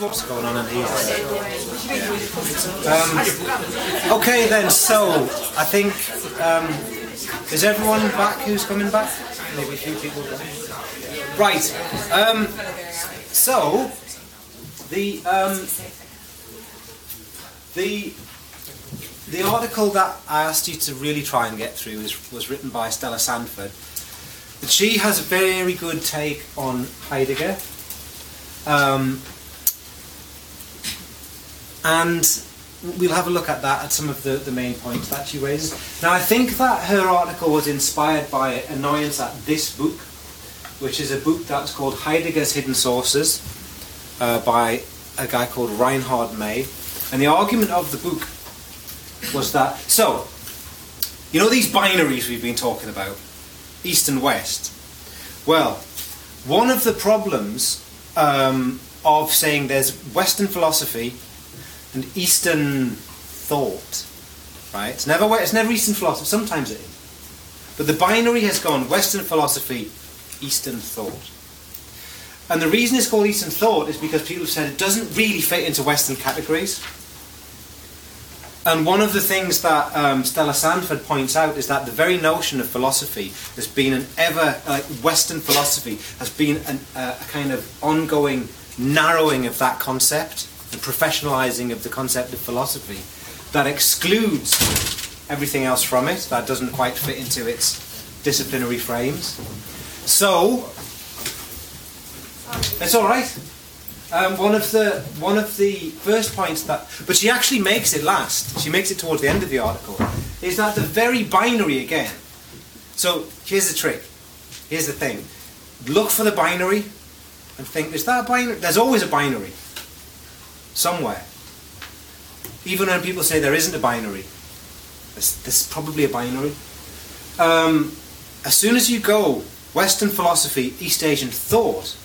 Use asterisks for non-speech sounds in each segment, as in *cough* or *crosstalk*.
what's going on in here. Um, okay then, so I think um, is everyone back who's coming back? Maybe a few people. Right. Um, so the um, the the article that I asked you to really try and get through was, was written by Stella Sandford. And she has a very good take on Heidegger. Um, and we'll have a look at that, at some of the, the main points that she raises. Now, I think that her article was inspired by annoyance at this book, which is a book that's called Heidegger's Hidden Sources uh, by a guy called Reinhard May. And the argument of the book was that, so, you know these binaries we've been talking about, East and West? Well, one of the problems um, of saying there's Western philosophy and Eastern thought, right? It's never it's never Eastern philosophy. Sometimes it is, but the binary has gone Western philosophy, Eastern thought. And the reason it's called Eastern thought is because people have said it doesn't really fit into Western categories. And one of the things that um, Stella Sandford points out is that the very notion of philosophy has been an ever, like Western philosophy, has been an, uh, a kind of ongoing narrowing of that concept, the professionalizing of the concept of philosophy, that excludes everything else from it, that doesn't quite fit into its disciplinary frames. So, it's all right. Um, one of the one of the first points that, but she actually makes it last. She makes it towards the end of the article. Is that the very binary again? So here's the trick. Here's the thing. Look for the binary and think: Is that a binary? There's always a binary somewhere. Even when people say there isn't a binary, there's, there's probably a binary. Um, as soon as you go Western philosophy, East Asian thought,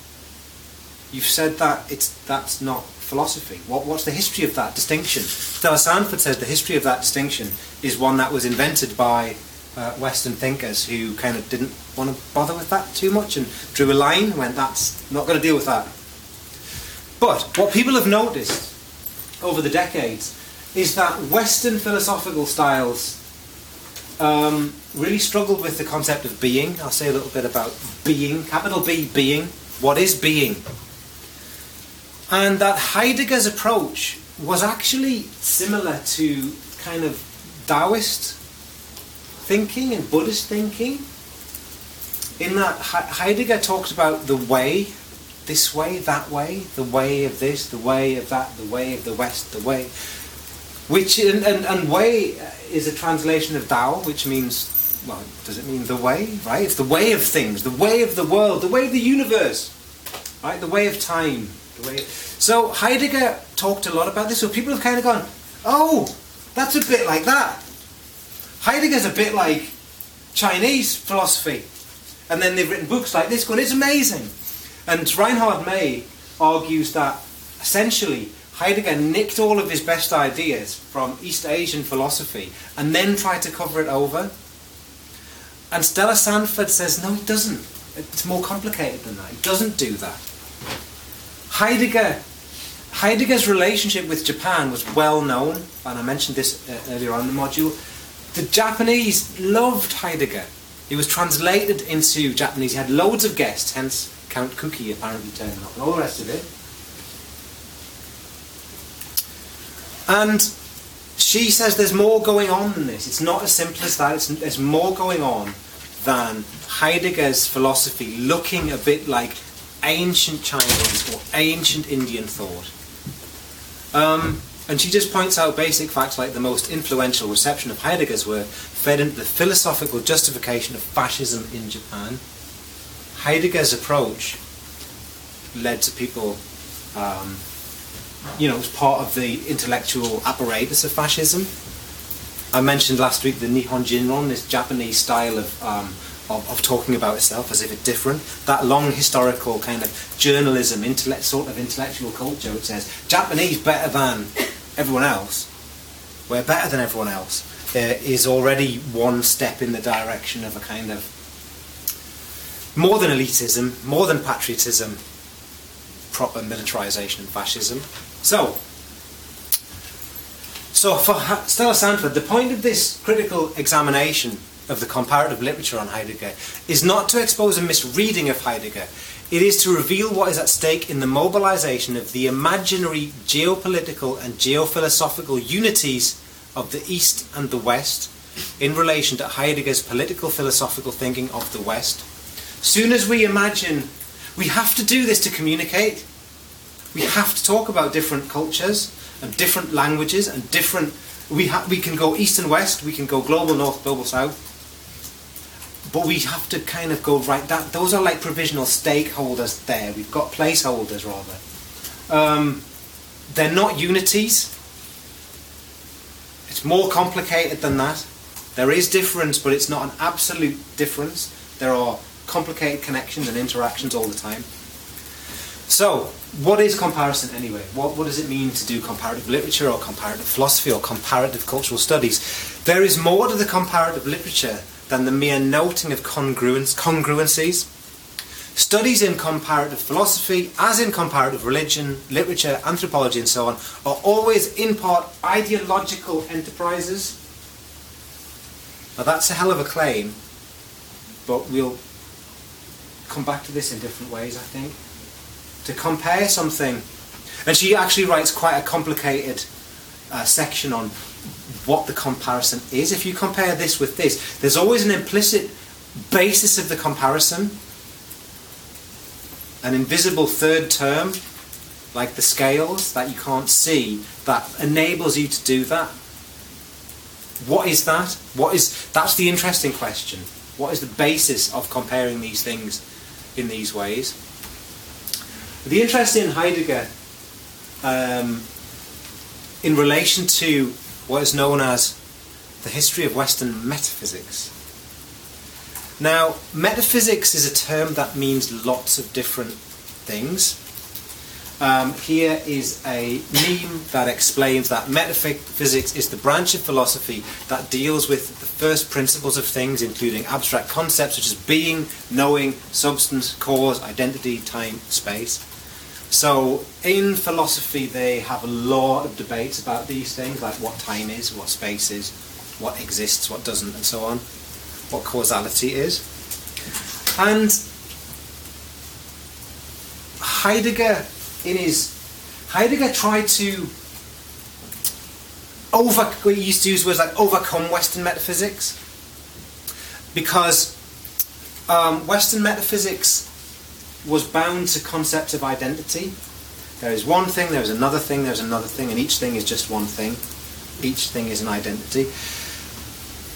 you've said that it's that's not philosophy. What, what's the history of that distinction? Stella Sandford says the history of that distinction is one that was invented by uh, Western thinkers who kind of didn't want to bother with that too much and drew a line and went, that's not going to deal with that. But what people have noticed over the decades is that Western philosophical styles um, really struggled with the concept of being. I'll say a little bit about being, capital B, being. What is being? And that Heidegger's approach was actually similar to kind of Taoist thinking and Buddhist thinking. In that Heidegger talks about the way, this way, that way, the way of this, the way of that, the way of the West, the way. Which and, and, and way is a translation of Tao, which means well, does it mean the way? Right? It's the way of things, the way of the world, the way of the universe, right? The way of time, the way. Of... So Heidegger talked a lot about this. So people have kind of gone, oh, that's a bit like that. Heidegger's a bit like Chinese philosophy, and then they've written books like this, going, it's amazing. And Reinhard May argues that essentially Heidegger nicked all of his best ideas from East Asian philosophy and then tried to cover it over. And Stella Sandford says, no, it doesn't. It's more complicated than that. It doesn't do that. Heidegger, Heidegger's relationship with Japan was well known, and I mentioned this uh, earlier on in the module. The Japanese loved Heidegger. He was translated into Japanese. He had loads of guests, hence Count Kuki apparently turning up, and all the rest of it. And she says there's more going on than this. It's not as simple as that. It's, there's more going on than Heidegger's philosophy looking a bit like ancient Chinese or ancient Indian thought. Um, and she just points out basic facts like the most influential reception of Heidegger's work fed into the philosophical justification of fascism in Japan. Heidegger's approach led to people um, you know, was part of the intellectual apparatus of fascism. I mentioned last week the Nihon Jinron, this Japanese style of, um, of, of, talking about itself as if it's different. That long historical kind of journalism, intellect, sort of intellectual culture, which says Japanese better than everyone else, we're better than everyone else, uh, is already one step in the direction of a kind of more than elitism, more than patriotism, proper militarization and fascism. So, so for Stella Sandford, the point of this critical examination of the comparative literature on Heidegger is not to expose a misreading of Heidegger. It is to reveal what is at stake in the mobilization of the imaginary geopolitical and geophilosophical unities of the East and the West in relation to Heidegger's political philosophical thinking of the West. Soon as we imagine we have to do this to communicate, we have to talk about different cultures and different languages and different. We, ha- we can go east and west, we can go global north, global south, but we have to kind of go right. That those are like provisional stakeholders. There, we've got placeholders rather. Um, they're not unities. It's more complicated than that. There is difference, but it's not an absolute difference. There are complicated connections and interactions all the time. So, what is comparison anyway? What, what does it mean to do comparative literature or comparative philosophy or comparative cultural studies? There is more to the comparative literature than the mere noting of congruence, congruencies. Studies in comparative philosophy, as in comparative religion, literature, anthropology, and so on, are always in part ideological enterprises. Now, that's a hell of a claim, but we'll come back to this in different ways, I think. To compare something, and she actually writes quite a complicated uh, section on what the comparison is. If you compare this with this, there's always an implicit basis of the comparison, an invisible third term, like the scales that you can't see, that enables you to do that. What is that? What is that's the interesting question. What is the basis of comparing these things in these ways? The interest in Heidegger um, in relation to what is known as the history of Western metaphysics. Now, metaphysics is a term that means lots of different things. Um, here is a meme that explains that metaphysics is the branch of philosophy that deals with the first principles of things, including abstract concepts such as being, knowing, substance, cause, identity, time, space. So, in philosophy, they have a lot of debates about these things, like what time is, what space is, what exists, what doesn't, and so on, what causality is. And Heidegger, in his Heidegger tried to over. He used to use words like overcome Western metaphysics because um, Western metaphysics was bound to concepts of identity. There is one thing, there is another thing, there's another thing, and each thing is just one thing. Each thing is an identity.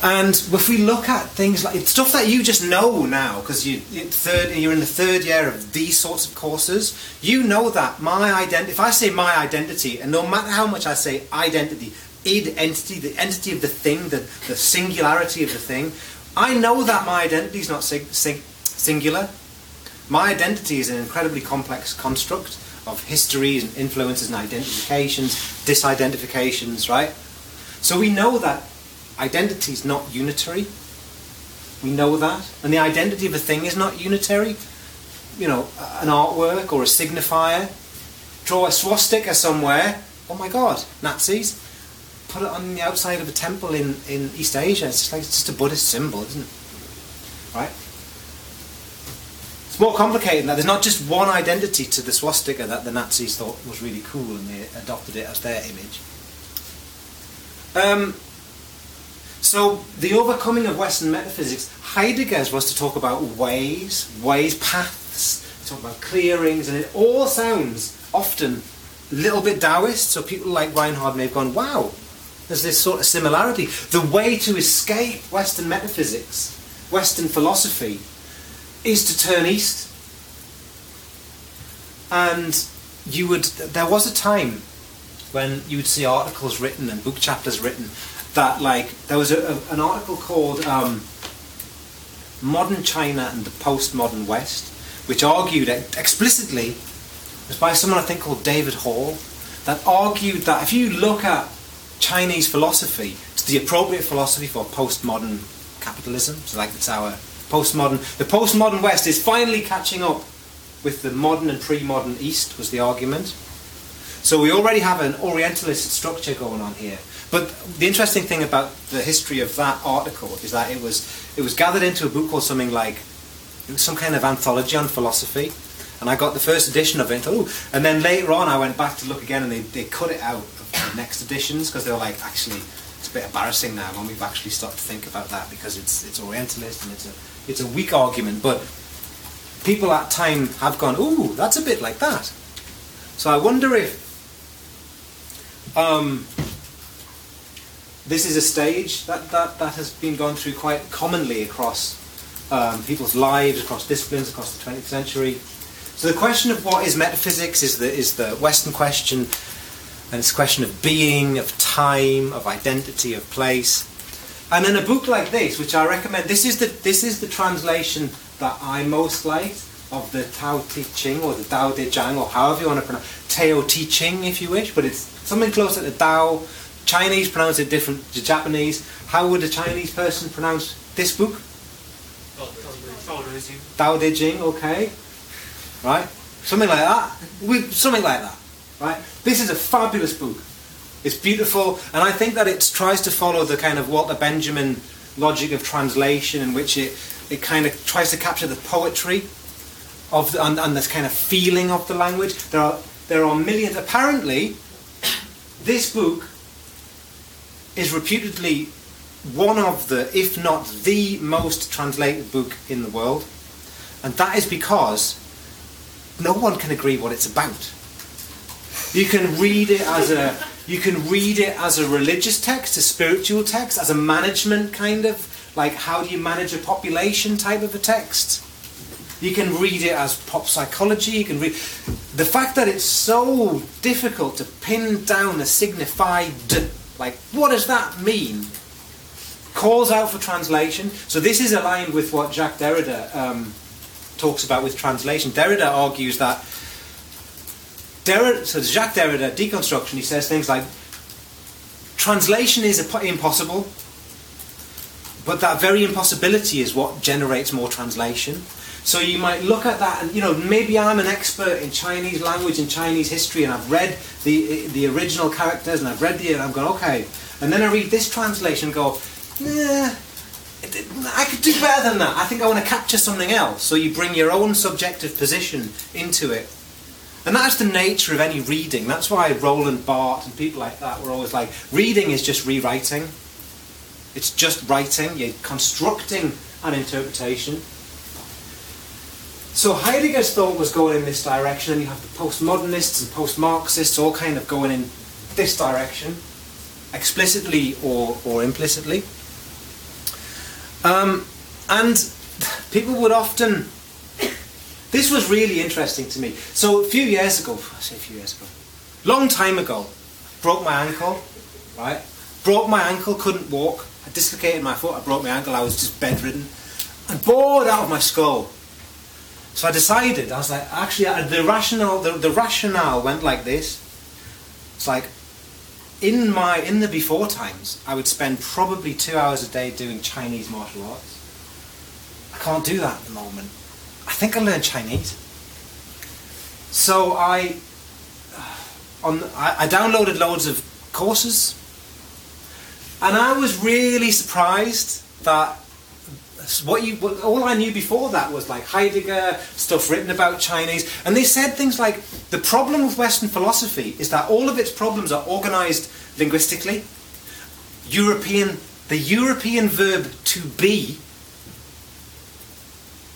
And if we look at things like stuff that you just know now, because you, you're in the third year of these sorts of courses, you know that my identity. If I say my identity, and no matter how much I say identity, id entity, the entity of the thing, the, the singularity of the thing, I know that my identity is not singular. My identity is an incredibly complex construct of histories and influences and identifications, disidentifications, right? So we know that identity is not unitary. We know that. And the identity of a thing is not unitary. You know, an artwork or a signifier. Draw a swastika somewhere. Oh my god, Nazis. Put it on the outside of a temple in, in East Asia. It's just like it's just a Buddhist symbol, isn't it? Right? It's more complicated than that. There's not just one identity to the swastika that the Nazis thought was really cool and they adopted it as their image. Um, so the overcoming of Western metaphysics, Heidegger's was to talk about ways, ways, paths, talk about clearings, and it all sounds often a little bit Taoist. So people like Reinhard May have gone, wow, there's this sort of similarity. The way to escape Western metaphysics, Western philosophy, is to turn east. And you would, there was a time when you would see articles written and book chapters written that like there was a, a, an article called um, "Modern China and the Postmodern West," which argued explicitly, it was by someone I think called David Hall, that argued that if you look at Chinese philosophy, it's the appropriate philosophy for postmodern capitalism. So like it's our postmodern, the postmodern West is finally catching up with the modern and pre-modern East was the argument. So we already have an Orientalist structure going on here. But the interesting thing about the history of that article is that it was it was gathered into a book called something like it was some kind of anthology on philosophy. And I got the first edition of it. Oh, and then later on, I went back to look again, and they, they cut it out of the next editions because they were like, actually, it's a bit embarrassing now when we've actually started to think about that because it's it's Orientalist and it's a it's a weak argument. But people at time have gone, ooh, that's a bit like that. So I wonder if um, this is a stage that, that, that has been gone through quite commonly across um, people's lives, across disciplines, across the 20th century. So the question of what is metaphysics is the, is the Western question, and it's a question of being, of time, of identity, of place. And in a book like this, which I recommend, this is the, this is the translation that I most like of the Tao Te Ching or the Tao De Chang or however you want to pronounce Tao Te Ching if you wish, but it's something closer to the Tao. Chinese pronounce it different to Japanese. How would a Chinese person pronounce this book? Tao De Ching, okay. Right? Something like that. With something like that. Right? This is a fabulous book. It's beautiful, and I think that it tries to follow the kind of Walter Benjamin logic of translation in which it, it kind of tries to capture the poetry of the, and, and this kind of feeling of the language. There are there are millions. Apparently, *coughs* this book is reputedly one of the, if not the most translated book in the world, and that is because no one can agree what it's about. You can read it as a you can read it as a religious text, a spiritual text, as a management kind of like how do you manage a population type of a text. You can read it as pop psychology. You can read the fact that it's so difficult to pin down a signified like what does that mean calls out for translation. So this is aligned with what Jacques Derrida um, talks about with translation. Derrida argues that Derrida, so Jacques Derrida deconstruction. He says things like translation is impossible, but that very impossibility is what generates more translation. So you might look at that and, you know, maybe I'm an expert in Chinese language and Chinese history and I've read the, the original characters and I've read the, and I'm going, okay. And then I read this translation and go, nah, I could do better than that. I think I want to capture something else. So you bring your own subjective position into it. And that's the nature of any reading. That's why Roland Barthes and people like that were always like, reading is just rewriting. It's just writing. You're constructing an interpretation. So Heidegger's thought was going in this direction, and you have the postmodernists and post-Marxists all kind of going in this direction, explicitly or, or implicitly. Um, and people would often. This was really interesting to me. So a few years ago, I say a few years ago, long time ago, broke my ankle, right? Broke my ankle, couldn't walk. I dislocated my foot. I broke my ankle. I was just bedridden, and bored out of my skull. So I decided, I was like, actually, the rationale, the, the rationale went like this. It's like, in my, in the before times, I would spend probably two hours a day doing Chinese martial arts. I can't do that at the moment. I think I learned Chinese. So I, on, I, I downloaded loads of courses, and I was really surprised that what you what, all I knew before that was like Heidegger stuff written about Chinese, and they said things like the problem with Western philosophy is that all of its problems are organized linguistically. European, the European verb to be,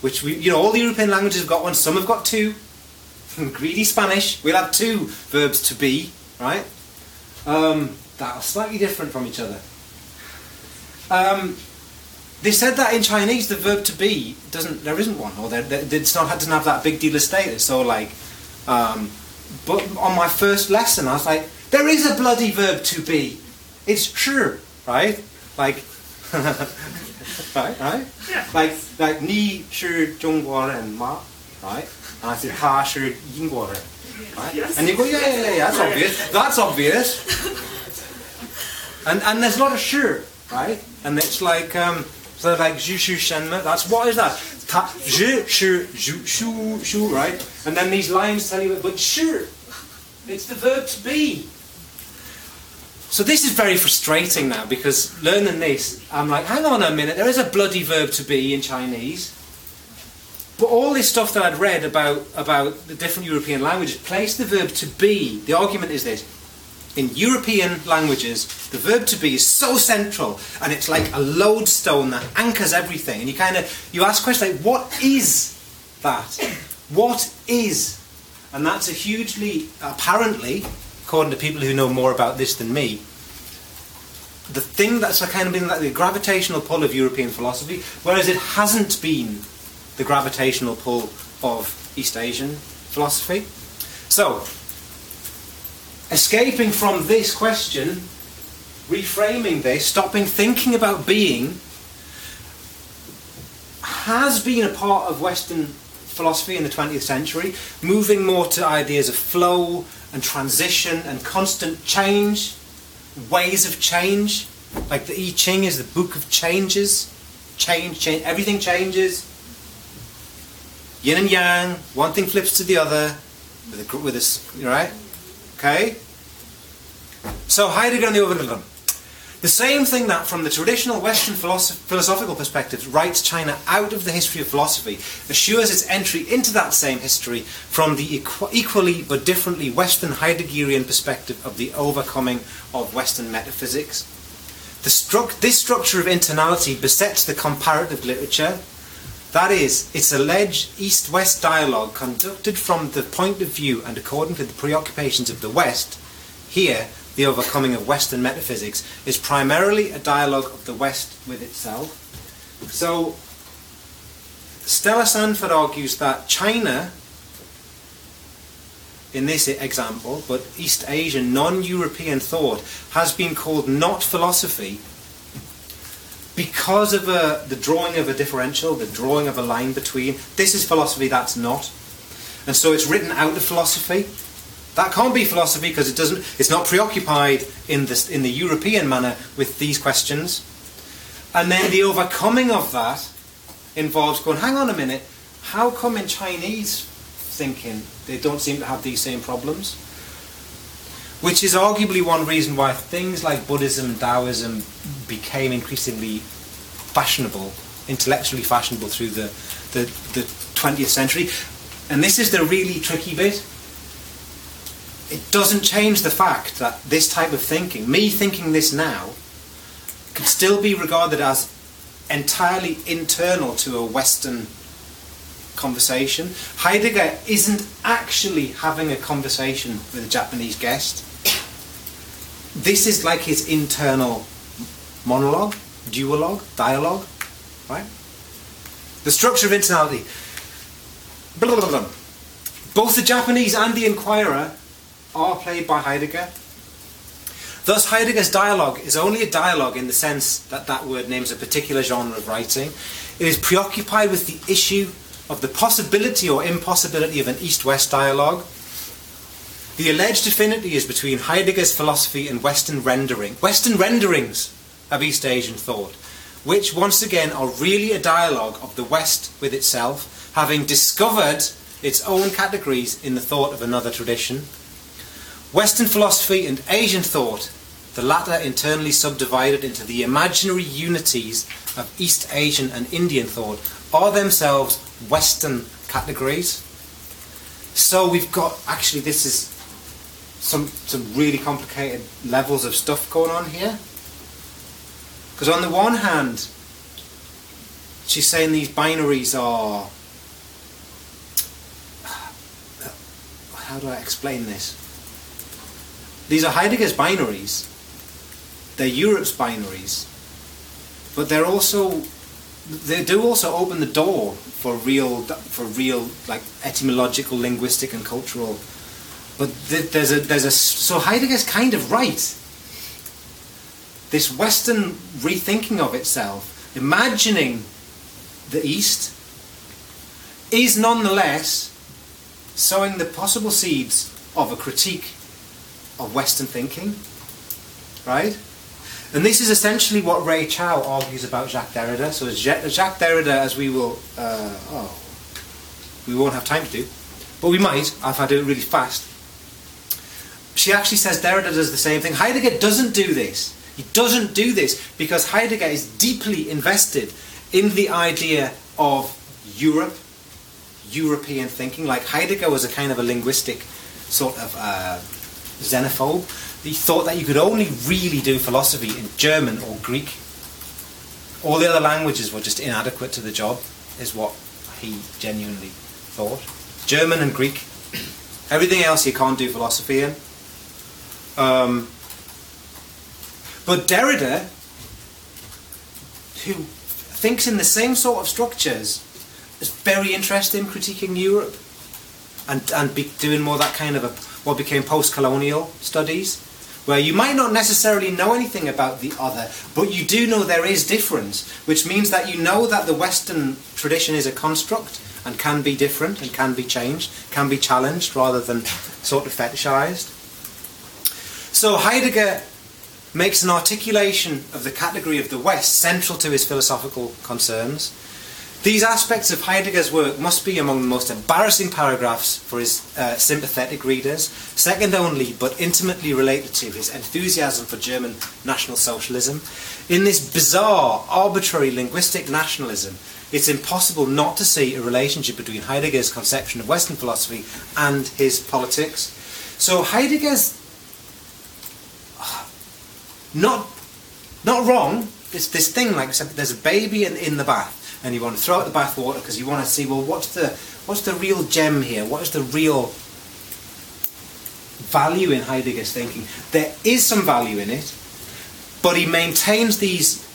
which we, you know, all the European languages have got one. Some have got two. *laughs* Greedy Spanish, we'll have two verbs to be, right? Um, that are slightly different from each other. Um, they said that in Chinese, the verb to be doesn't. There isn't one, or it's not doesn't have that big deal of status. So, like, um, but on my first lesson, I was like, there is a bloody verb to be. It's true, right? Like, *laughs* right, right? Yeah. Like, like ni shi and ma, right? And I said ha shi right? Yes. And you go, yeah, yeah, yeah, yeah, that's obvious. That's obvious. *laughs* And and there's a sure, right? And it's like. Um, so like zhu shu shenme, that's what is that? Ta zhu shu zhu shu shu, right? And then these lines tell you, but sure, it's the verb to be. So this is very frustrating now because learning this, I'm like, hang on a minute, there is a bloody verb to be in Chinese. But all this stuff that I'd read about, about the different European languages place the verb to be. The argument is this. In European languages, the verb to be is so central and it's like a lodestone that anchors everything. And you kind of you ask questions like, what is that? What is? And that's a hugely apparently, according to people who know more about this than me, the thing that's kind of been like the gravitational pull of European philosophy, whereas it hasn't been the gravitational pull of East Asian philosophy. So, escaping from this question, reframing this, stopping thinking about being, has been a part of Western philosophy in the 20th century, moving more to ideas of flow and transition and constant change, ways of change. Like the I Ching is the book of changes. Change, change, everything changes yin and yang, one thing flips to the other, with a, with a right? Okay? So Heidegger and the Overland. The same thing that, from the traditional Western philosoph- philosophical perspective, writes China out of the history of philosophy, assures its entry into that same history from the equ- equally but differently Western Heideggerian perspective of the overcoming of Western metaphysics. Stru- this structure of internality besets the comparative literature, that is, its alleged East West dialogue conducted from the point of view and according to the preoccupations of the West, here, the overcoming of Western metaphysics, is primarily a dialogue of the West with itself. So, Stella Sandford argues that China, in this example, but East Asian, non European thought, has been called not philosophy because of a, the drawing of a differential, the drawing of a line between, this is philosophy, that's not. And so it's written out of philosophy. That can't be philosophy because it doesn't. It's not preoccupied in the in the European manner with these questions. And then the overcoming of that involves going. Hang on a minute. How come in Chinese thinking they don't seem to have these same problems? Which is arguably one reason why things like Buddhism and Taoism became increasingly fashionable, intellectually fashionable through the, the, the 20th century. And this is the really tricky bit. It doesn't change the fact that this type of thinking, me thinking this now, can still be regarded as entirely internal to a Western conversation. Heidegger isn't actually having a conversation with a Japanese guest. This is like his internal monologue, duologue, dialogue, right? The structure of internality. Blah, blah, blah, Both the Japanese and the Inquirer are played by Heidegger. Thus, Heidegger's dialogue is only a dialogue in the sense that that word names a particular genre of writing. It is preoccupied with the issue of the possibility or impossibility of an East West dialogue. The alleged affinity is between Heidegger's philosophy and Western rendering. Western renderings of East Asian thought, which once again are really a dialogue of the West with itself, having discovered its own categories in the thought of another tradition. Western philosophy and Asian thought, the latter internally subdivided into the imaginary unities of East Asian and Indian thought, are themselves Western categories. So we've got actually this is some some really complicated levels of stuff going on here. Because on the one hand, she's saying these binaries are. How do I explain this? These are Heidegger's binaries. They're Europe's binaries. But they're also. They do also open the door for real, for real, like etymological, linguistic, and cultural. But there's a there's a so Heidegger's kind of right this Western rethinking of itself, imagining the East, is nonetheless sowing the possible seeds of a critique of Western thinking. Right? And this is essentially what Rey Chow argues about Jacques Derrida. So Jacques Derrida, as we will, uh, oh, we won't have time to do, but we might if I do it really fast. She actually says Derrida does the same thing. Heidegger doesn't do this. He doesn't do this because Heidegger is deeply invested in the idea of Europe, European thinking. Like Heidegger was a kind of a linguistic sort of uh, xenophobe. He thought that you could only really do philosophy in German or Greek. All the other languages were just inadequate to the job, is what he genuinely thought. German and Greek. Everything else you can't do philosophy in. Um, but Derrida, who thinks in the same sort of structures, is very interested in critiquing Europe and, and be doing more that kind of a, what became post-colonial studies, where you might not necessarily know anything about the other, but you do know there is difference, which means that you know that the Western tradition is a construct and can be different and can be changed, can be challenged rather than sort of fetishized. So Heidegger makes an articulation of the category of the West central to his philosophical concerns. These aspects of Heidegger's work must be among the most embarrassing paragraphs for his uh, sympathetic readers, second only but intimately related to his enthusiasm for German National Socialism. In this bizarre, arbitrary linguistic nationalism, it's impossible not to see a relationship between Heidegger's conception of Western philosophy and his politics. So Heidegger's not not wrong. It's this thing like said, there's a baby in, in the bath, and you want to throw out the bath water because you want to see well what's the what's the real gem here? What is the real value in Heidegger's thinking? There is some value in it, but he maintains these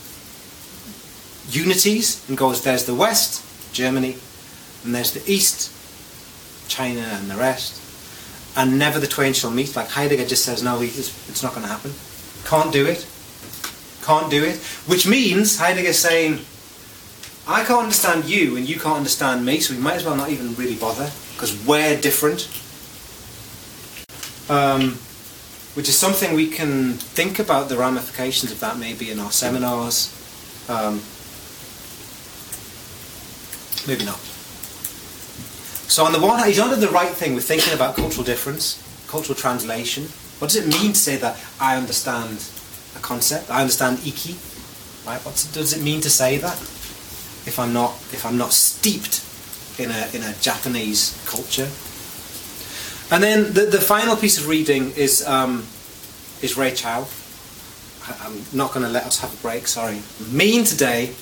unities and goes there's the West, Germany, and there's the East, China, and the rest, and never the twain shall meet. Like Heidegger just says no, it's not going to happen. Can't do it. Can't do it. Which means Heidegger's saying, I can't understand you and you can't understand me, so we might as well not even really bother, because we're different. Um, which is something we can think about the ramifications of that maybe in our seminars. Um, maybe not. So on the one hand, he's onto the right thing with thinking about cultural difference, cultural translation, what does it mean to say that I understand a concept? I understand iki. Right? What does it mean to say that? If I'm not if I'm not steeped in a in a Japanese culture. And then the, the final piece of reading is um, is Rey Chow. I, am not going to let us have a break. Sorry, mean today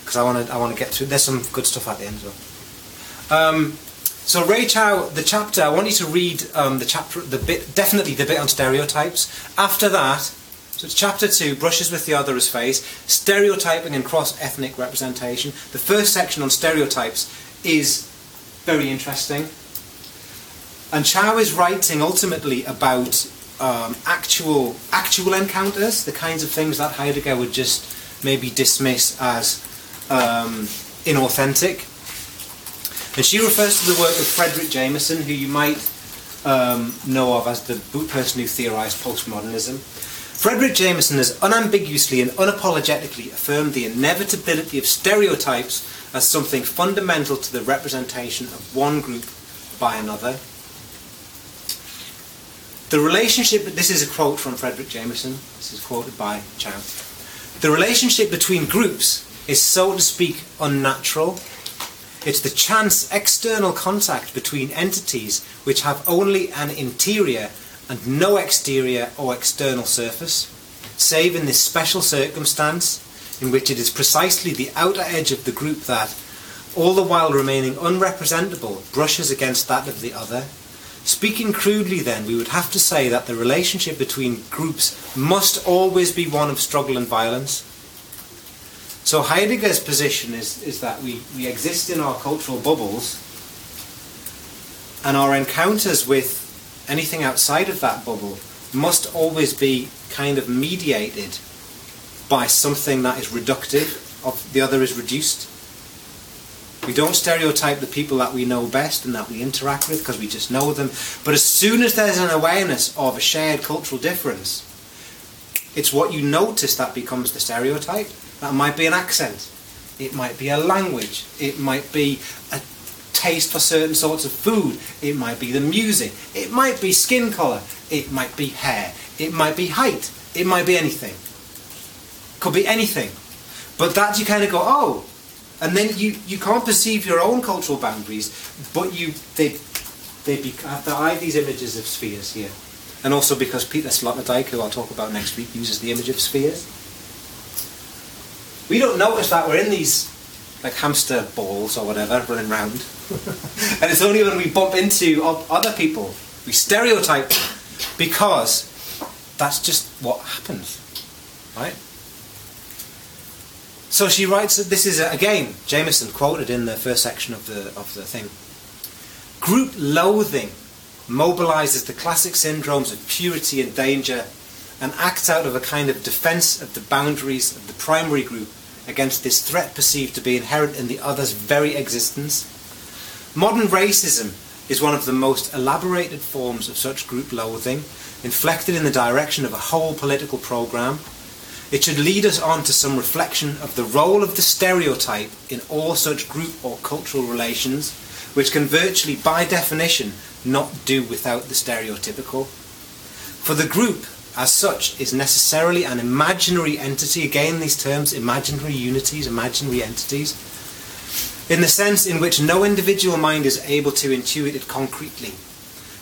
because I want to I want to get through. There's some good stuff at the end as well. Um, so Rey Chow, the chapter, I want you to read um, the chapter, the bit, definitely the bit on stereotypes. After that, so it's chapter two, brushes with the other as face, stereotyping and cross-ethnic representation. The first section on stereotypes is very interesting. And Chow is writing ultimately about um, actual actual encounters, the kinds of things that Heidegger would just maybe dismiss as um, inauthentic. And she refers to the work of Fredric Jameson, who you might um, know of as the person who theorised postmodernism. Fredric Jameson has unambiguously and unapologetically affirmed the inevitability of stereotypes as something fundamental to the representation of one group by another. The relationship, this is a quote from Fredric Jameson, this is quoted by Chow. The relationship between groups is, so to speak, unnatural it's the chance external contact between entities which have only an interior and no exterior or external surface, save in this special circumstance in which it is precisely the outer edge of the group that, all the while remaining unrepresentable, brushes against that of the other. Speaking crudely, then, we would have to say that the relationship between groups must always be one of struggle and violence, so Heidegger's position is, is that we, we exist in our cultural bubbles and our encounters with anything outside of that bubble must always be kind of mediated by something that is reductive of the other is reduced. We don't stereotype the people that we know best and that we interact with because we just know them. But as soon as there's an awareness of a shared cultural difference, It's what you notice that becomes the stereotype. That might be an accent. It might be a language. It might be a taste for certain sorts of food. It might be the music. It might be skin colour. It might be hair. It might be height. It might be anything. Could be anything. But that you kind of go, oh, and then you, you can't perceive your own cultural boundaries, but you they they be, have these images of spheres here, and also because Peter Sloterdijk, who I'll talk about next week, uses the image of spheres. We don't notice that we're in these like hamster balls or whatever running round, *laughs* and it's only when we bump into other people we stereotype them because that's just what happens, right? So she writes that this is uh, again Jameson quoted in the first section of the of the thing. Group loathing mobilizes the classic syndromes of purity and danger and acts out of a kind of defense of the boundaries of the primary group against this threat perceived to be inherent in the other's very existence. Modern racism is one of the most elaborated forms of such group loathing, inflected in the direction of a whole political program it should lead us on to some reflection of the role of the stereotype in all such group or cultural relations, which can virtually, by definition, not do without the stereotypical. For the group, as such, is necessarily an imaginary entity, again, these terms imaginary unities, imaginary entities, in the sense in which no individual mind is able to intuit it concretely.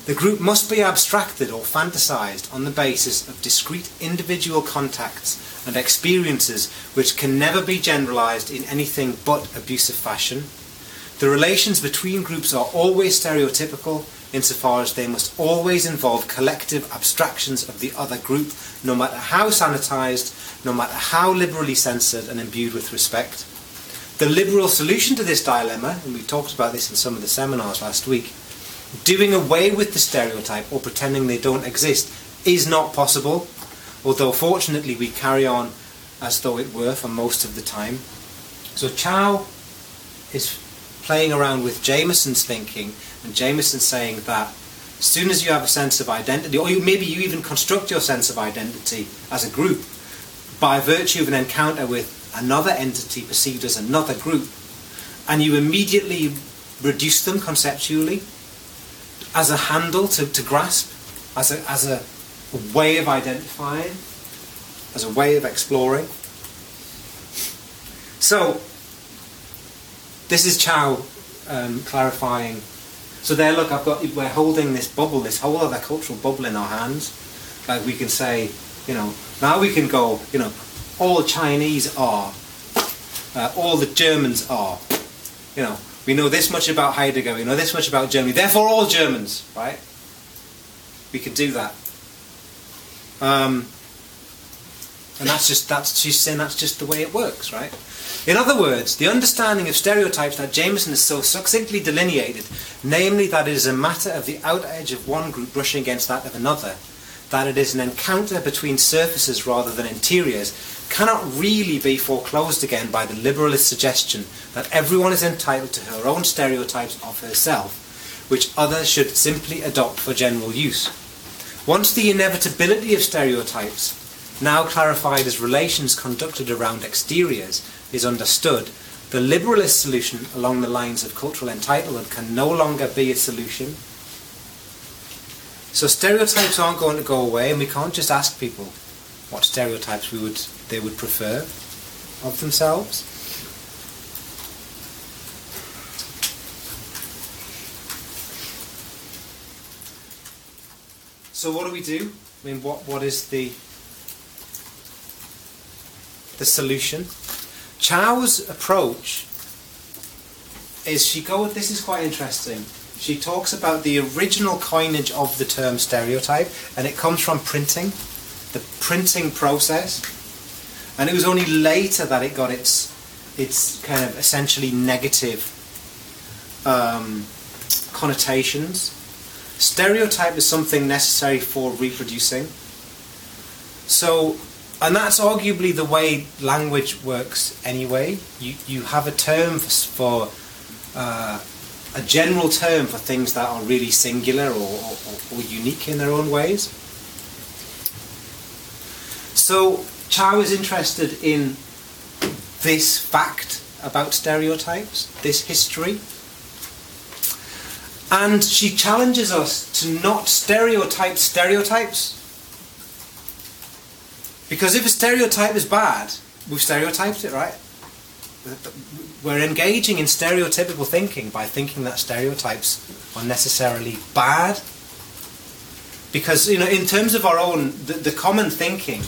The group must be abstracted or fantasized on the basis of discrete individual contacts and experiences which can never be generalized in anything but abusive fashion. The relations between groups are always stereotypical insofar as they must always involve collective abstractions of the other group, no matter how sanitized, no matter how liberally censored and imbued with respect. The liberal solution to this dilemma, and we talked about this in some of the seminars last week, doing away with the stereotype or pretending they don't exist is not possible although fortunately we carry on as though it were for most of the time. So Chow is playing around with Jameson's thinking, and Jameson saying that as soon as you have a sense of identity, or you, maybe you even construct your sense of identity as a group by virtue of an encounter with another entity perceived as another group, and you immediately reduce them conceptually as a handle to, to grasp, as a, as a a way of identifying, as a way of exploring. So, this is Chow um, clarifying. So there, look, I've got we're holding this bubble, this whole other cultural bubble in our hands. Like we can say, you know, now we can go, you know, all Chinese are, uh, all the Germans are, you know, we know this much about Heidegger, we know this much about Germany, therefore all Germans, right? We can do that. Um, and that's just that's she's saying that's just the way it works, right? In other words, the understanding of stereotypes that Jameson has so succinctly delineated, namely that it is a matter of the outer edge of one group brushing against that of another, that it is an encounter between surfaces rather than interiors, cannot really be foreclosed again by the liberalist suggestion that everyone is entitled to her own stereotypes of herself, which others should simply adopt for general use. Once the inevitability of stereotypes, now clarified as relations conducted around exteriors, is understood, the liberalist solution along the lines of cultural entitlement can no longer be a solution. So stereotypes aren't going to go away, and we can't just ask people what stereotypes we would they would prefer of themselves. So what do we do? I mean, what what is the the solution? Chow's approach is she goes. This is quite interesting. She talks about the original coinage of the term stereotype, and it comes from printing, the printing process, and it was only later that it got its its kind of essentially negative um, connotations. Stereotype is something necessary for reproducing. So, and that's arguably the way language works anyway. You, you have a term for, for uh, a general term for things that are really singular or, or, or unique in their own ways. So Chow is interested in this fact about stereotypes, this history. And she challenges us to not stereotype stereotypes. Because if a stereotype is bad, we've stereotyped it, right? We're engaging in stereotypical thinking by thinking that stereotypes are necessarily bad. Because, you know, in terms of our own, the, the common thinking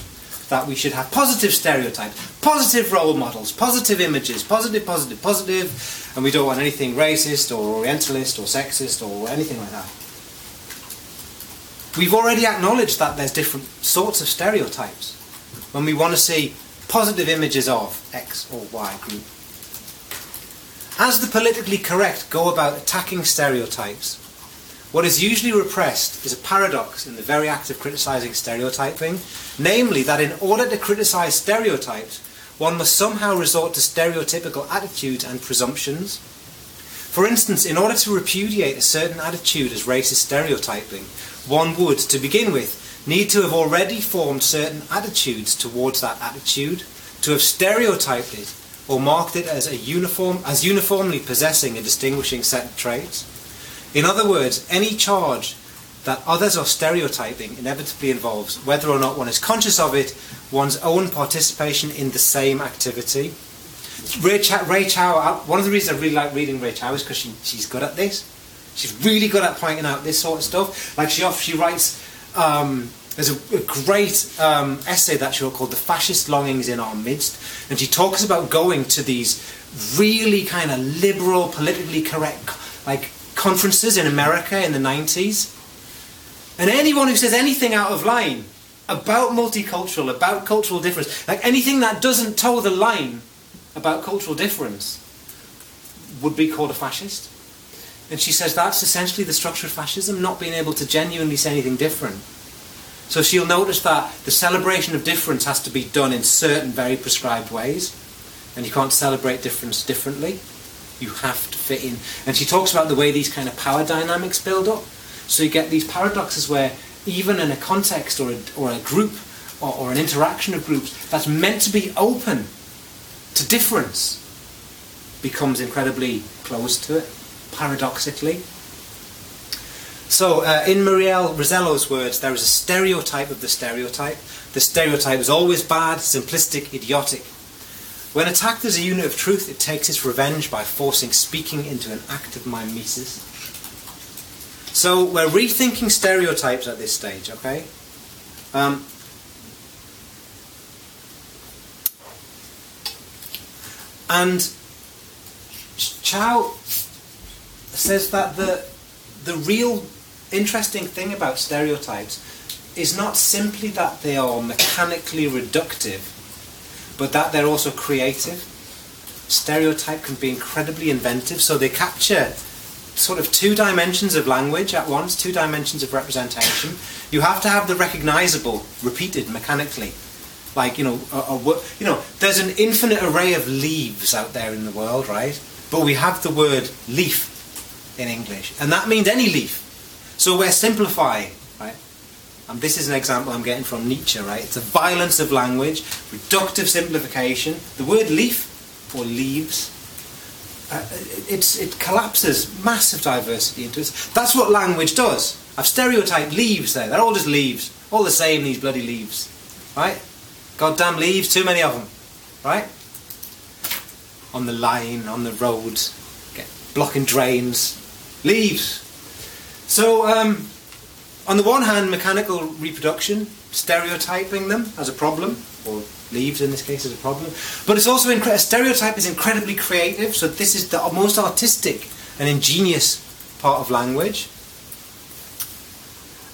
that we should have positive stereotypes, positive role models, positive images, positive, positive, positive, and we don't want anything racist or orientalist or sexist or anything like that. We've already acknowledged that there's different sorts of stereotypes when we want to see positive images of X or Y group. As the politically correct go about attacking stereotypes, what is usually repressed is a paradox in the very act of criticising stereotyping, namely that in order to criticise stereotypes, one must somehow resort to stereotypical attitudes and presumptions. For instance, in order to repudiate a certain attitude as racist stereotyping, one would, to begin with, need to have already formed certain attitudes towards that attitude, to have stereotyped it or marked it as a uniform as uniformly possessing a distinguishing set of traits. In other words, any charge that others are stereotyping inevitably involves, whether or not one is conscious of it, one's own participation in the same activity. Rey Chow, Rey Chow uh, one of the reasons I really like reading Rey Chow is because she, she's good at this. She's really good at pointing out this sort of stuff. Like she she writes, um, there's a, a great um, essay that she wrote called "The Fascist Longings in Our Midst," and she talks about going to these really kind of liberal, politically correct, like conferences in America in the 90s. And anyone who says anything out of line about multicultural, about cultural difference, like anything that doesn't toe the line about cultural difference, would be called a fascist. And she says that's essentially the structure of fascism, not being able to genuinely say anything different. So she'll notice that the celebration of difference has to be done in certain very prescribed ways, and you can't celebrate difference differently you have to fit in. And she talks about the way these kind of power dynamics build up. So you get these paradoxes where even in a context or a, or a group or, or an interaction of groups that's meant to be open to difference becomes incredibly close to it, paradoxically. So, uh, in Muriel Rosello's words, there is a stereotype of the stereotype. The stereotype is always bad, simplistic, idiotic. When attacked as a unit of truth, it takes its revenge by forcing speaking into an act of mimesis. So we're rethinking stereotypes at this stage, okay? Um, and Chow says that the the real interesting thing about stereotypes is not simply that they are mechanically reductive but that they're also creative. Stereotype can be incredibly inventive, so they capture sort of two dimensions of language at once, two dimensions of representation. You have to have the recognizable repeated mechanically. Like, you know, a, a, you know, there's an infinite array of leaves out there in the world, right? But we have the word leaf in English, and that means any leaf. So we're simplifying right? and this is an example I'm getting from Nietzsche, right? It's a violence of language, reductive simplification. The word leaf or leaves, uh, it collapses massive diversity into it. That's what language does. I've stereotyped leaves there. They're all just leaves. All the same, these bloody leaves. Right? Goddamn leaves, too many of them. Right? On the line, on the road, get blocking drains. Leaves. So, um, on the one hand, mechanical reproduction, stereotyping them as a problem, or leaves in this case as a problem, but it's also incre- a stereotype is incredibly creative. So this is the most artistic and ingenious part of language,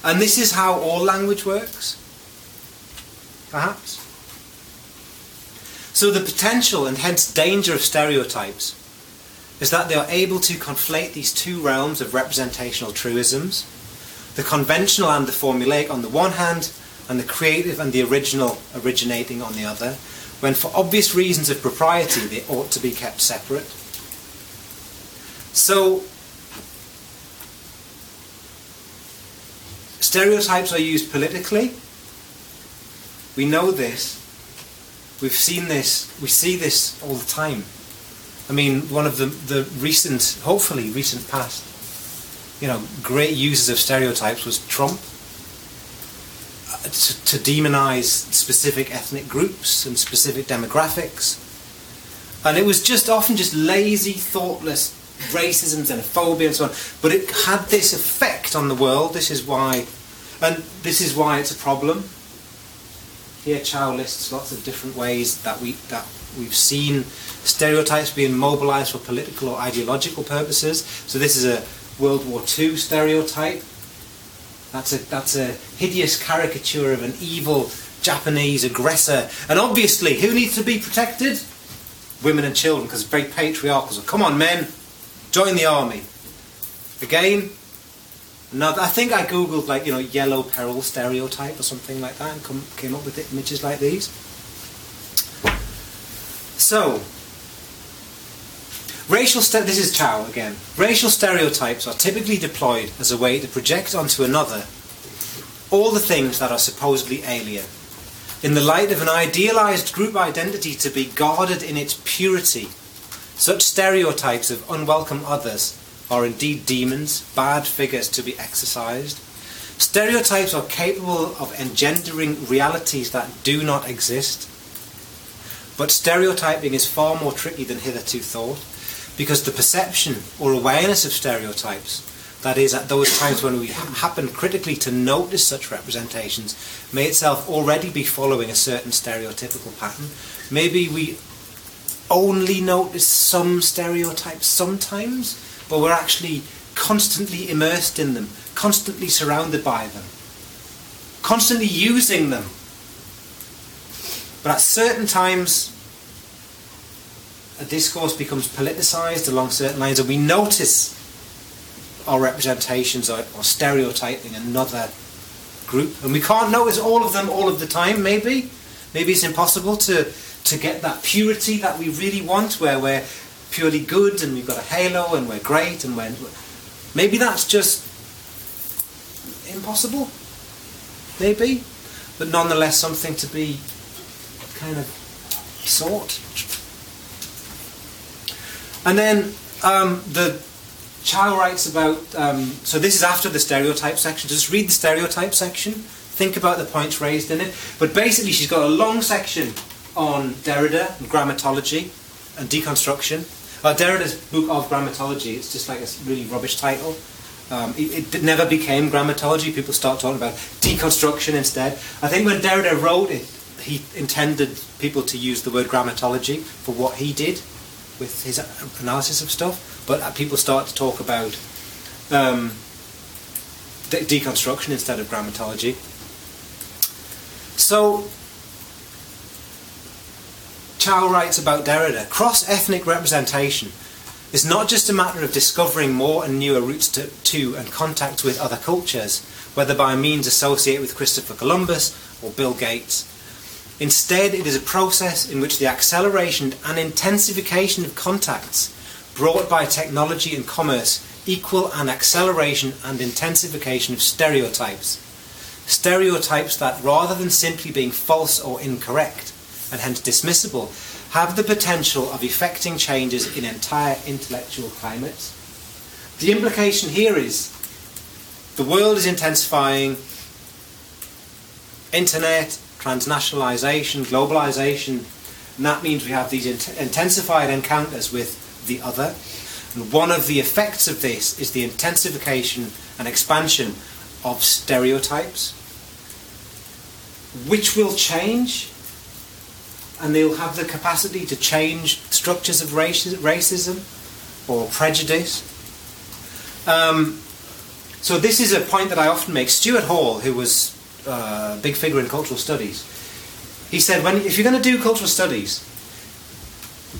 and this is how all language works, perhaps. So the potential and hence danger of stereotypes is that they are able to conflate these two realms of representational truisms the conventional and the formulaic on the one hand, and the creative and the original originating on the other, when for obvious reasons of propriety they ought to be kept separate. So, stereotypes are used politically. We know this. We've seen this. We see this all the time. I mean, one of the, the recent, hopefully recent past, you know, great users of stereotypes was Trump. Uh, to, to demonize specific ethnic groups and specific demographics. And it was just often just lazy, thoughtless racism, xenophobia, and so on. But it had this effect on the world. This is why, and this is why it's a problem. Here, Chow lists lots of different ways that we that we've seen stereotypes being mobilised for political or ideological purposes. So this is a World War II stereotype. That's a that's a hideous caricature of an evil Japanese aggressor. And obviously, who needs to be protected? Women and children, because it's very patriarchal. So come on, men, join the army. Again, another. I think I googled like you know yellow peril stereotype or something like that, and come, came up with images like these. So, racial. This is Chow again. Racial stereotypes are typically deployed as a way to project onto another all the things that are supposedly alien, in the light of an idealized group identity to be guarded in its purity. Such stereotypes of unwelcome others are indeed demons, bad figures to be exorcised. Stereotypes are capable of engendering realities that do not exist. But stereotyping is far more tricky than hitherto thought, because the perception or awareness of stereotypes, that is, at those times when we happen critically to notice such representations, may itself already be following a certain stereotypical pattern. Maybe we only notice some stereotypes sometimes, but we're actually constantly immersed in them, constantly surrounded by them, constantly using them. But at certain times, a discourse becomes politicized along certain lines, and we notice our representations or, or stereotyping another group, and we can't notice all of them all of the time. Maybe, maybe it's impossible to to get that purity that we really want, where we're purely good and we've got a halo and we're great, and when maybe that's just impossible. Maybe, but nonetheless something to be kind of sort. And then um, the Chow writes about. Um, so this is after the stereotype section. Just read the stereotype section. Think about the points raised in it. But basically, she's got a long section on Derrida and grammatology and deconstruction. Uh, Derrida's book of grammatology. It's just like a really rubbish title. Um, it, it, never became grammatology. People start talking about deconstruction instead. I think when Derrida wrote it, he intended people to use the word grammatology for what he did with his analysis of stuff. But uh, people start to talk about um, de- deconstruction instead of grammatology. So Chow writes about Derrida cross ethnic representation is not just a matter of discovering more and newer routes to, to and contact with other cultures, whether by means associated with Christopher Columbus or Bill Gates. Instead, it is a process in which the acceleration and intensification of contacts brought by technology and commerce equal an acceleration and intensification of stereotypes. Stereotypes that, rather than simply being false or incorrect, and hence dismissible, have the potential of effecting changes in entire intellectual climates. The implication here is the world is intensifying, internet, transnationalization, globalization, and that means we have these int- intensified encounters with the other. And one of the effects of this is the intensification and expansion of stereotypes, which will change and they'll have the capacity to change structures of racism or prejudice. Um, so this is a point that I often make. Stuart Hall, who was uh, big figure in cultural studies, he said, when, if you're going to do cultural studies,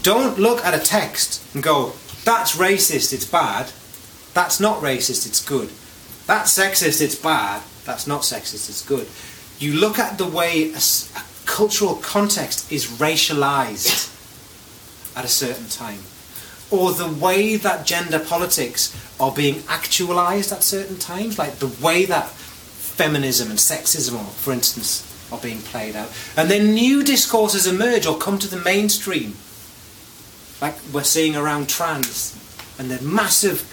don't look at a text and go, that's racist, it's bad. That's not racist, it's good. That's sexist, it's bad. That's not sexist, it's good. You look at the way a, a cultural context is racialized at a certain time, or the way that gender politics are being actualized at certain times, like the way that feminism and sexism for instance, are being played out. And then new discourses emerge or come to the mainstream. Like we're seeing around trans. And then massive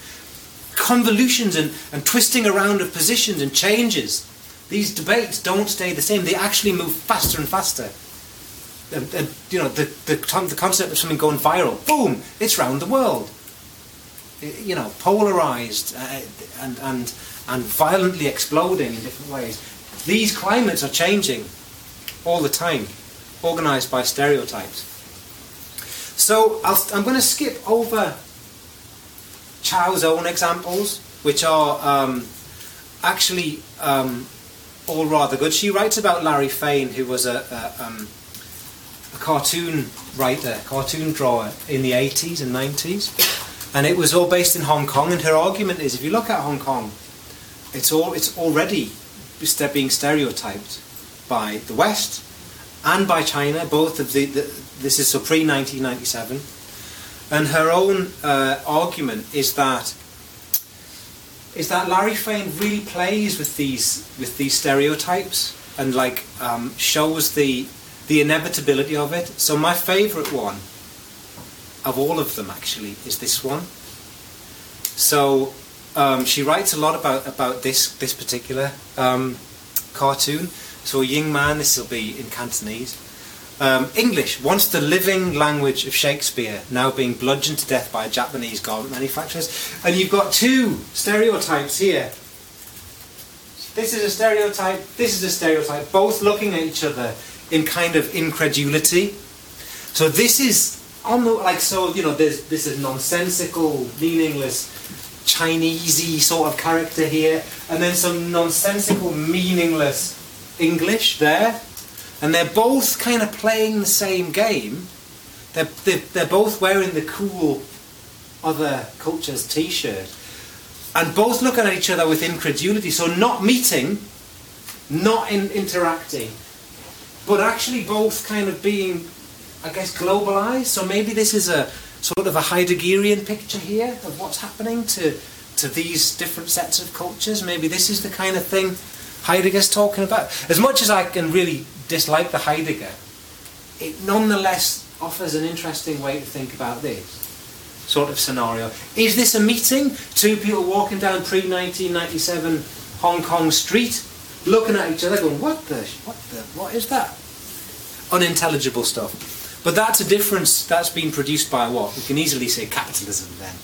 convolutions and, and twisting around of positions and changes. These debates don't stay the same. They actually move faster and faster. You know, the, the, the concept of something going viral, boom, it's round the world. You know, polarized uh, and, and, and violently exploding in different ways. These climates are changing all the time, organized by stereotypes. So i am going to skip over Chow's own examples, which are um, actually um, all rather good. She writes about Larry Feign, who was a, a, um, a cartoon writer, cartoon drawer in the 80s and 90s, and it was all based in Hong Kong. And her argument is, if you look at Hong Kong, it's all it's already being stereotyped by the West and by China. Both of the, the this is so pre 1997 and her own uh, argument is that is that Larry Feign really plays with these with these stereotypes and like um, shows the the inevitability of it. So my favourite one of all of them actually is this one. So um, she writes a lot about about this this particular um, cartoon. So Ying Man, this will be in Cantonese. Um, English, once the living language of Shakespeare, now being bludgeoned to death by Japanese garment manufacturers. And you've got two stereotypes here. This is a stereotype, this is a stereotype, both looking at each other in kind of incredulity. So this is almost like so, you know, this is nonsensical, meaningless, Chinesey sort of character here, and then some nonsensical, meaningless English there and they're both kind of playing the same game. They're, they're, they're both wearing the cool other culture's t-shirt and both looking at each other with incredulity. So not meeting, not in, interacting, but actually both kind of being, I guess, globalized. So maybe this is a sort of a Heideggerian picture here of what's happening to to these different sets of cultures. Maybe this is the kind of thing Heidegger's talking about. As much as I can really dislike the Heidegger, it nonetheless offers an interesting way to think about this sort of scenario. Is this a meeting? Two people walking down pre-1997 Hong Kong street, looking at each other, going, "What the? What the? What is that?" Unintelligible stuff. But that's a difference that's been produced by what? We can easily say capitalism then.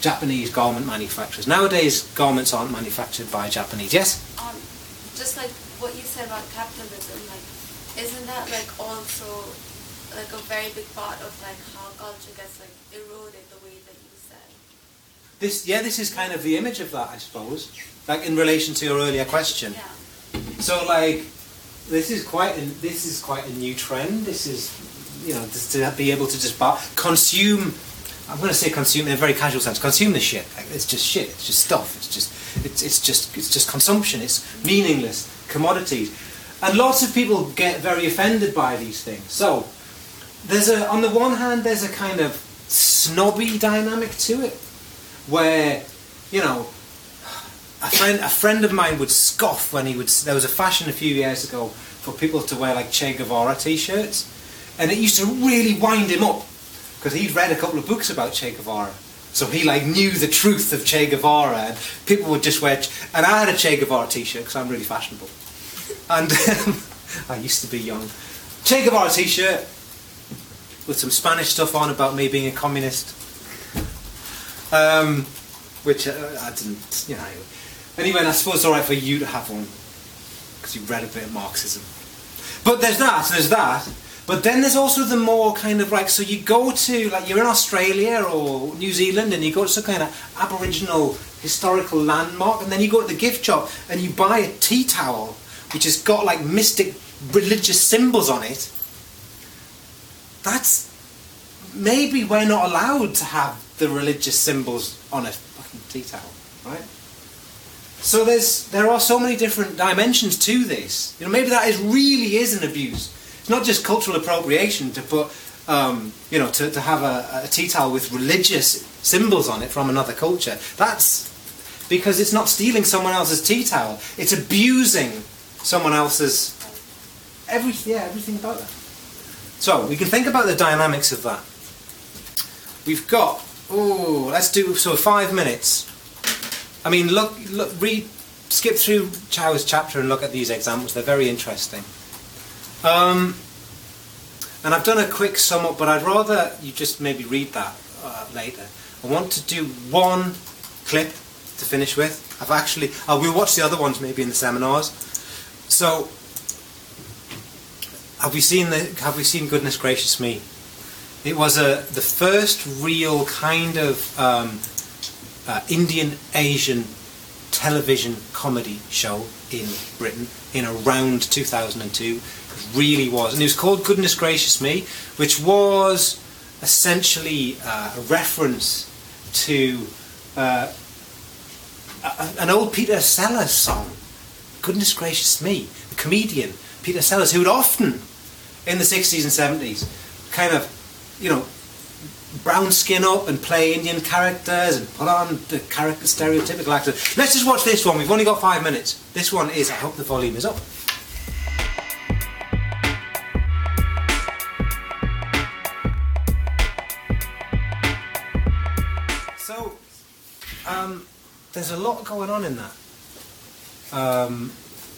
Japanese garment manufacturers. Nowadays, garments aren't manufactured by Japanese. Yes? Um, just like what you said about capitalism, like, isn't that like also like a very big part of like how culture gets like eroded the way that you said? This, yeah, this is kind of the image of that, I suppose. Like in relation to your earlier question. Yeah. So, like, this is quite a, this is quite a new trend. This is, you know, to be able to just consume. I'm going to say consume in a very casual sense. Consume the shit. Like, it's just shit. It's just stuff. It's just it's, it's just it's just consumption. It's meaningless commodities, and lots of people get very offended by these things. So there's a on the one hand there's a kind of snobby dynamic to it, where you know a friend a friend of mine would scoff when he would there was a fashion a few years ago for people to wear like Che Guevara t-shirts, and it used to really wind him up because he'd read a couple of books about Che Guevara so he like knew the truth of Che Guevara, and people would just wear. And I had a Che Guevara T-shirt because I'm really fashionable, and *laughs* I used to be young. Che Guevara T-shirt with some Spanish stuff on about me being a communist, um, which uh, I didn't, you know. Anyway, I suppose it's all right for you to have one because you read a bit of Marxism. But there's that. There's that. But then there's also the more kind of like, so you go to, like, you're in Australia or New Zealand and you go to some kind of Aboriginal historical landmark, and then you go to the gift shop and you buy a tea towel which has got like mystic religious symbols on it. That's maybe we're not allowed to have the religious symbols on a fucking tea towel, right? So there's there are so many different dimensions to this. You know, maybe that is really is an abuse it's not just cultural appropriation to put, um, you know, to, to have a, a tea towel with religious symbols on it from another culture. That's because it's not stealing someone else's tea towel. It's abusing someone else's everything, yeah, everything about that. So we can think about the dynamics of that. We've got oh, let's do so five minutes. I mean, look, look, read, skip through Chow's chapter and look at these examples. They're very interesting. Um, and I've done a quick sum up, but I'd rather you just maybe read that uh, later. I want to do one clip to finish with. I've actually, uh, we'll watch the other ones maybe in the seminars. So, have we seen the? Have we seen Goodness Gracious Me? It was a the first real kind of um, uh, Indian Asian television comedy show in Britain in around 2002. It really was, and it was called Goodness Gracious Me, which was essentially uh, a reference to uh, a, an old Peter Sellers song. Goodness gracious me, the comedian Peter Sellers, who would often in the 60s and 70s kind of, you know, brown skin up and play Indian characters and put on the character stereotypical actors. Let's just watch this one. We've only got five minutes. This one is. I hope the volume is up. So, um, there's a lot going on in that. Um,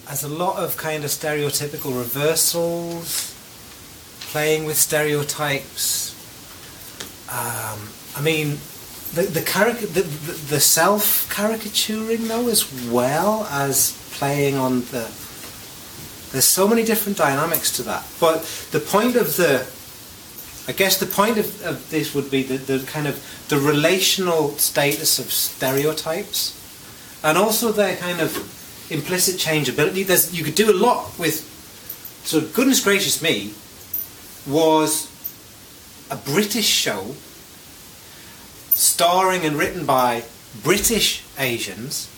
there's a lot of kind of stereotypical reversals, playing with stereotypes. Um, I mean, the the, caric- the, the, the self caricaturing though, as well as playing on the. There's so many different dynamics to that. But the point of the, I guess the point of, of this would be the, the kind of the relational status of stereotypes, and also their kind of implicit changeability. There's you could do a lot with. So goodness gracious me, was a British show starring and written by British Asians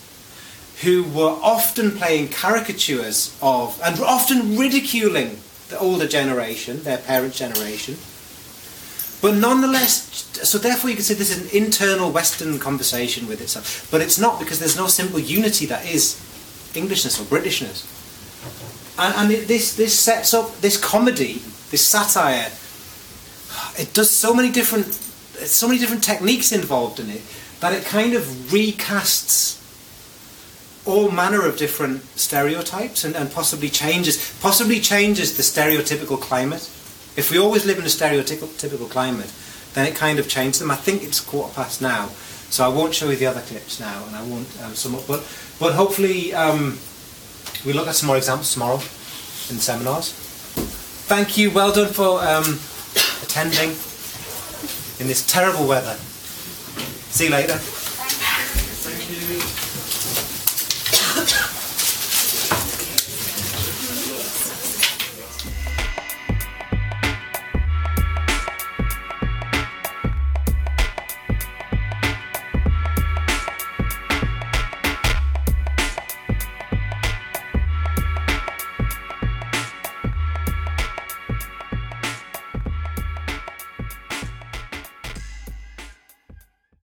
who were often playing caricatures of and often ridiculing the older generation, their parent generation. But nonetheless, so therefore you can say this is an internal Western conversation with itself. But it's not because there's no simple unity that is Englishness or Britishness. And, and it, this, this sets up this comedy, this satire. It does so many different, so many different techniques involved in it that it kind of recasts all manner of different stereotypes and, and possibly changes possibly changes the stereotypical climate. If we always live in a stereotypical climate, then it kind of changes them. I think it's quarter past now, so I won't show you the other clips now, and I won't um, sum up. But but hopefully um, we look at some more examples tomorrow in seminars. Thank you. Well done for um, attending in this terrible weather. See you later.